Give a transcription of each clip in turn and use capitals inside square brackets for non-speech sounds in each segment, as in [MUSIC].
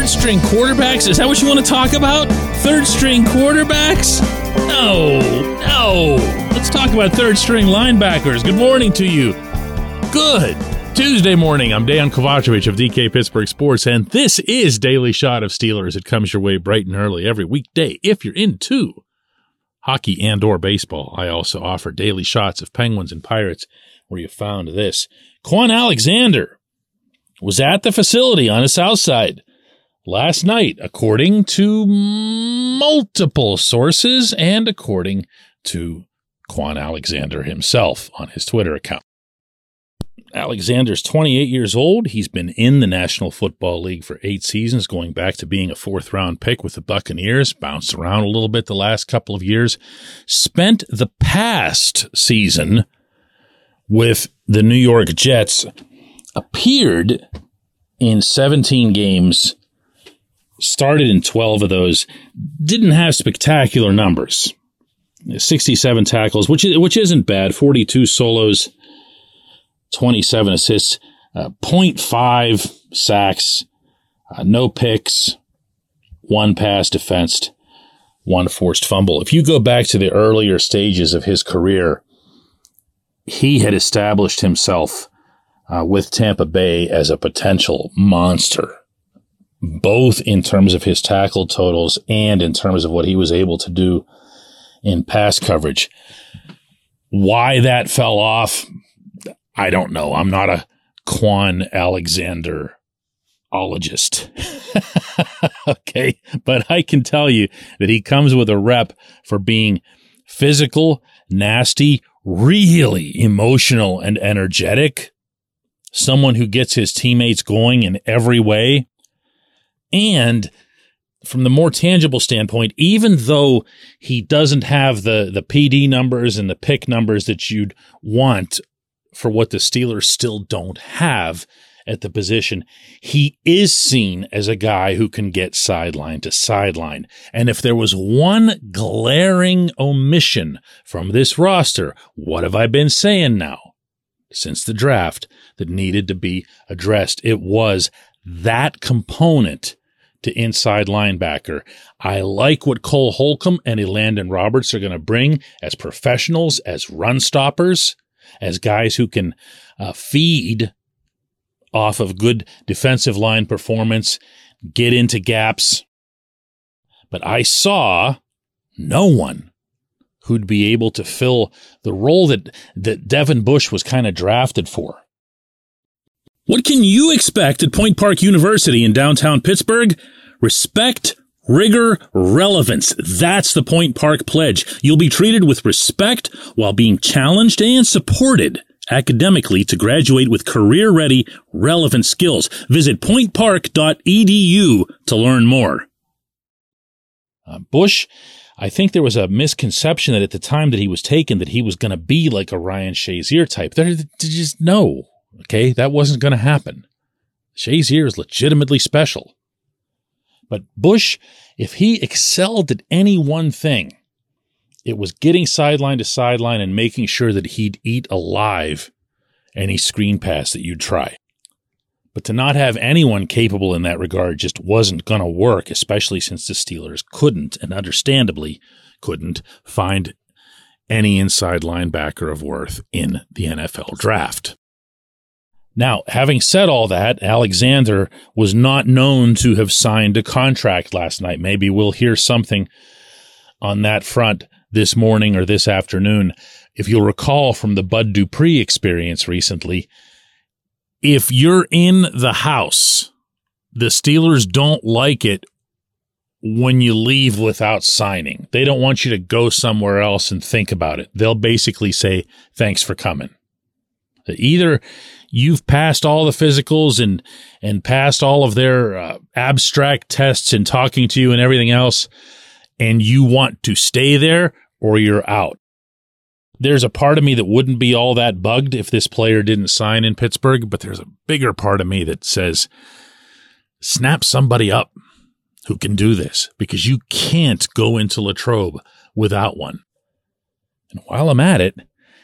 Third string quarterbacks? Is that what you want to talk about? Third string quarterbacks? No, no. Let's talk about third string linebackers. Good morning to you. Good. Tuesday morning, I'm Dejan Kovacevic of DK Pittsburgh Sports, and this is Daily Shot of Steelers. It comes your way bright and early every weekday if you're into hockey and or baseball. I also offer daily shots of Penguins and Pirates where you found this. Kwon Alexander was at the facility on the south side last night, according to multiple sources and according to Kwon Alexander himself on his Twitter account. Alexander's 28 years old. He's been in the National Football League for eight seasons, going back to being a fourth round pick with the Buccaneers, bounced around a little bit the last couple of years, spent the past season with the New York Jets, appeared in 17 games, started in 12 of those, didn't have spectacular numbers. 67 tackles, which which isn't bad, 42 solos, 27 assists, uh, 0.5 sacks, uh, no picks, one pass defensed, one forced fumble. If you go back to the earlier stages of his career, he had established himself uh, with Tampa Bay as a potential monster, both in terms of his tackle totals and in terms of what he was able to do in pass coverage. Why that fell off, I don't know. I'm not a Kwon Alexander ologist. [LAUGHS] okay. But I can tell you that he comes with a rep for being physical, nasty, really emotional and energetic. Someone who gets his teammates going in every way. And from the more tangible standpoint, even though he doesn't have the, the PD numbers and the pick numbers that you'd want for what the Steelers still don't have at the position, he is seen as a guy who can get sideline to sideline. And if there was one glaring omission from this roster, what have I been saying now since the draft that needed to be addressed? It was that component to inside linebacker. I like what Cole Holcomb and Elandon Roberts are going to bring as professionals, as run stoppers as guys who can uh, feed off of good defensive line performance, get into gaps. But I saw no one who'd be able to fill the role that, that Devin Bush was kind of drafted for. What can you expect at Point Park University in downtown Pittsburgh? Respect Rigor, relevance. That's the Point Park Pledge. You'll be treated with respect while being challenged and supported academically to graduate with career ready, relevant skills. Visit pointpark.edu to learn more. Uh, Bush, I think there was a misconception that at the time that he was taken that he was going to be like a Ryan Shazier type. There, just no. Okay, that wasn't going to happen. Shazier is legitimately special. But Bush, if he excelled at any one thing, it was getting sideline to sideline and making sure that he'd eat alive any screen pass that you'd try. But to not have anyone capable in that regard just wasn't going to work, especially since the Steelers couldn't, and understandably couldn't, find any inside linebacker of worth in the NFL draft. Now, having said all that, Alexander was not known to have signed a contract last night. Maybe we'll hear something on that front this morning or this afternoon. If you'll recall from the Bud Dupree experience recently, if you're in the house, the Steelers don't like it when you leave without signing. They don't want you to go somewhere else and think about it. They'll basically say, thanks for coming. Either you've passed all the physicals and and passed all of their uh, abstract tests and talking to you and everything else and you want to stay there or you're out. There's a part of me that wouldn't be all that bugged if this player didn't sign in Pittsburgh but there's a bigger part of me that says snap somebody up who can do this because you can't go into Latrobe without one. And while I'm at it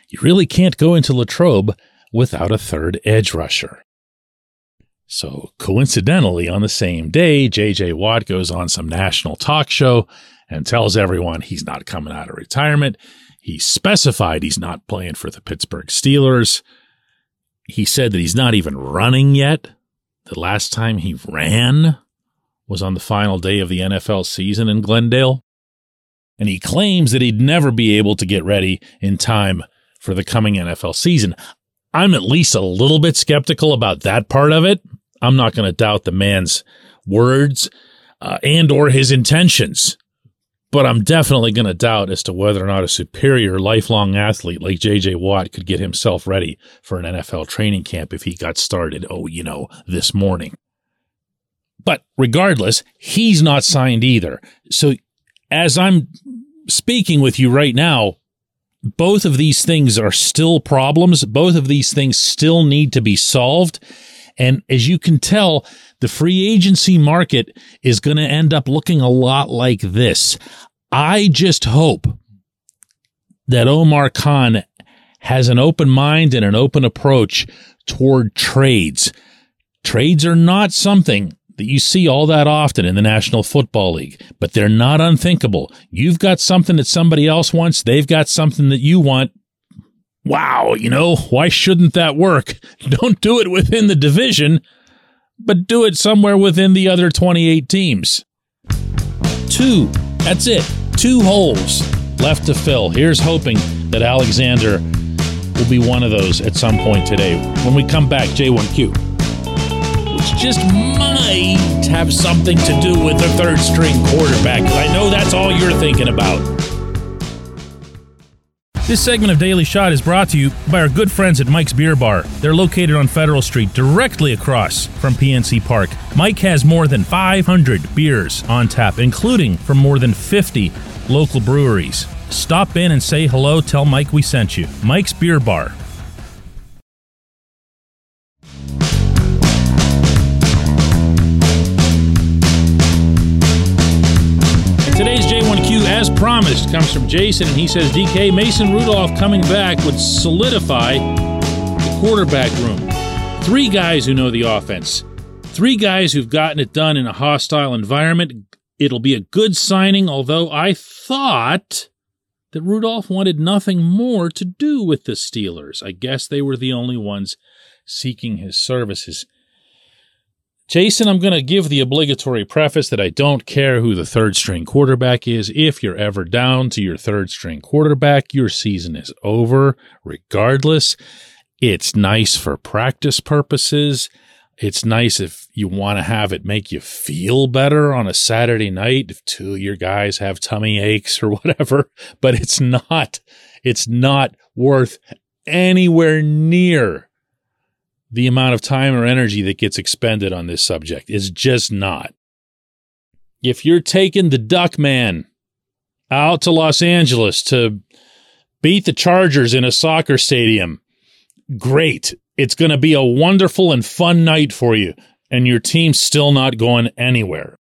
you really can't go into Latrobe without a third edge rusher. So, coincidentally, on the same day, JJ Watt goes on some national talk show and tells everyone he's not coming out of retirement. He specified he's not playing for the Pittsburgh Steelers. He said that he's not even running yet. The last time he ran was on the final day of the NFL season in Glendale. And he claims that he'd never be able to get ready in time for the coming NFL season. I'm at least a little bit skeptical about that part of it. I'm not going to doubt the man's words uh, and or his intentions, but I'm definitely going to doubt as to whether or not a superior lifelong athlete like JJ Watt could get himself ready for an NFL training camp if he got started, oh, you know, this morning. But regardless, he's not signed either. So as I'm speaking with you right now, both of these things are still problems. Both of these things still need to be solved. And as you can tell, the free agency market is going to end up looking a lot like this. I just hope that Omar Khan has an open mind and an open approach toward trades. Trades are not something that you see all that often in the National Football League, but they're not unthinkable. You've got something that somebody else wants, they've got something that you want. Wow, you know, why shouldn't that work? [LAUGHS] Don't do it within the division, but do it somewhere within the other 28 teams. Two, that's it. Two holes left to fill. Here's hoping that Alexander will be one of those at some point today. When we come back, J1Q just might have something to do with the third string quarterback, I know that's all you're thinking about. This segment of Daily Shot is brought to you by our good friends at Mike's Beer Bar. They're located on Federal Street, directly across from PNC Park. Mike has more than 500 beers on tap, including from more than 50 local breweries. Stop in and say hello. Tell Mike we sent you. Mike's Beer Bar, promised, comes from Jason, and he says DK Mason Rudolph coming back would solidify the quarterback room. Three guys who know the offense, three guys who've gotten it done in a hostile environment. It'll be a good signing, although I thought that Rudolph wanted nothing more to do with the Steelers. I guess they were the only ones seeking his services. Jason, I'm going to give the obligatory preface that I don't care who the third string quarterback is. If you're ever down to your third string quarterback, your season is over regardless. It's nice for practice purposes. It's nice if you want to have it make you feel better on a Saturday night if two of your guys have tummy aches or [LAUGHS] whatever, but it's not, it's not worth anywhere near the amount of time or energy that gets expended on this subject. is just not. If you're taking the Duck Man out to Los Angeles to beat the Chargers in a soccer stadium, great. It's going to be a wonderful and fun night for you, and your team's still not going anywhere.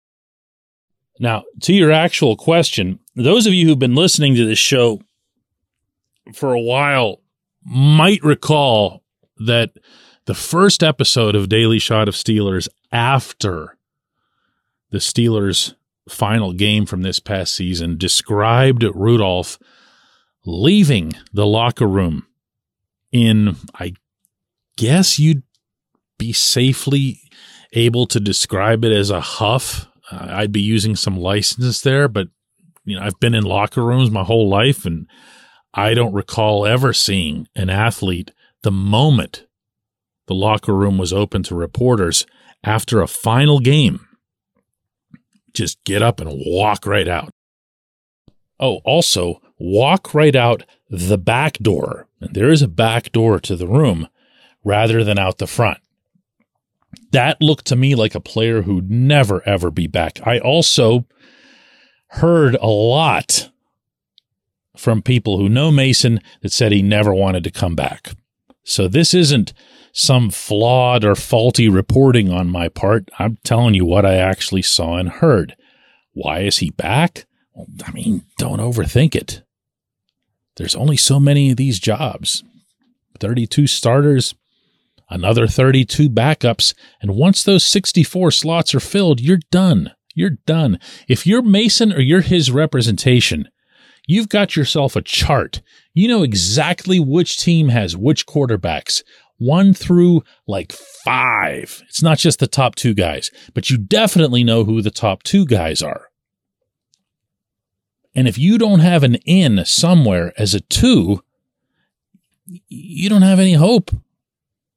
Now, to your actual question, those of you who've been listening to this show for a while might recall that the first episode of Daily Shot of Steelers after the Steelers' final game from this past season described Rudolph leaving the locker room in, I guess you'd be safely able to describe it as a huff. Uh, I'd be using some license there, but you know, I've been in locker rooms my whole life and I don't recall ever seeing an athlete the moment the locker room was open to reporters after a final game. Just get up and walk right out. Oh, also, walk right out the back door. And there is a back door to the room rather than out the front. That looked to me like a player who'd never, ever be back. I also heard a lot from people who know Mason that said he never wanted to come back. So this isn't some flawed or faulty reporting on my part. I'm telling you what I actually saw and heard. Why is he back? Well, I mean, don't overthink it. There's only so many of these jobs 32 starters. another 32 backups, and once those 64 slots are filled, you're done. You're done. If you're Mason or you're his representation, you've got yourself a chart. You know exactly which team has which quarterbacks, one through like five. It's not just the top two guys, but you definitely know who the top two guys are. And if you don't have an in somewhere as a two, you don't have any hope.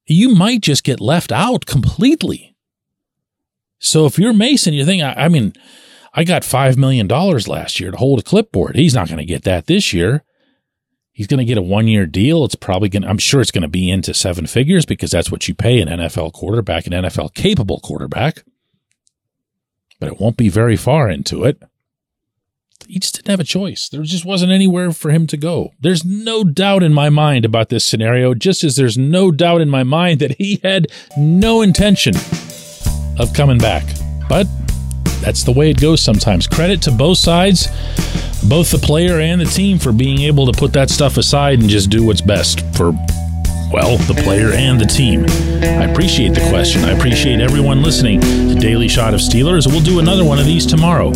You might just get left out completely. So if you're Mason, you think, I, I mean, I got $5 million last year to hold a clipboard. He's not going to get that this year. He's going to get a one year deal. It's probably going to, I'm sure it's going to be into seven figures because that's what you pay an NFL quarterback, an NFL capable quarterback. But it won't be very far into it he just didn't have a choice. There just wasn't anywhere for him to go. There's no doubt in my mind about this scenario, just as there's no doubt in my mind that he had no intention of coming back. But that's the way it goes sometimes. Credit to both sides, both the player and the team, for being able to put that stuff aside and just do what's best for, well, the player and the team. I appreciate the question. I appreciate everyone listening to Daily Shot of Steelers. We'll do another one of these tomorrow.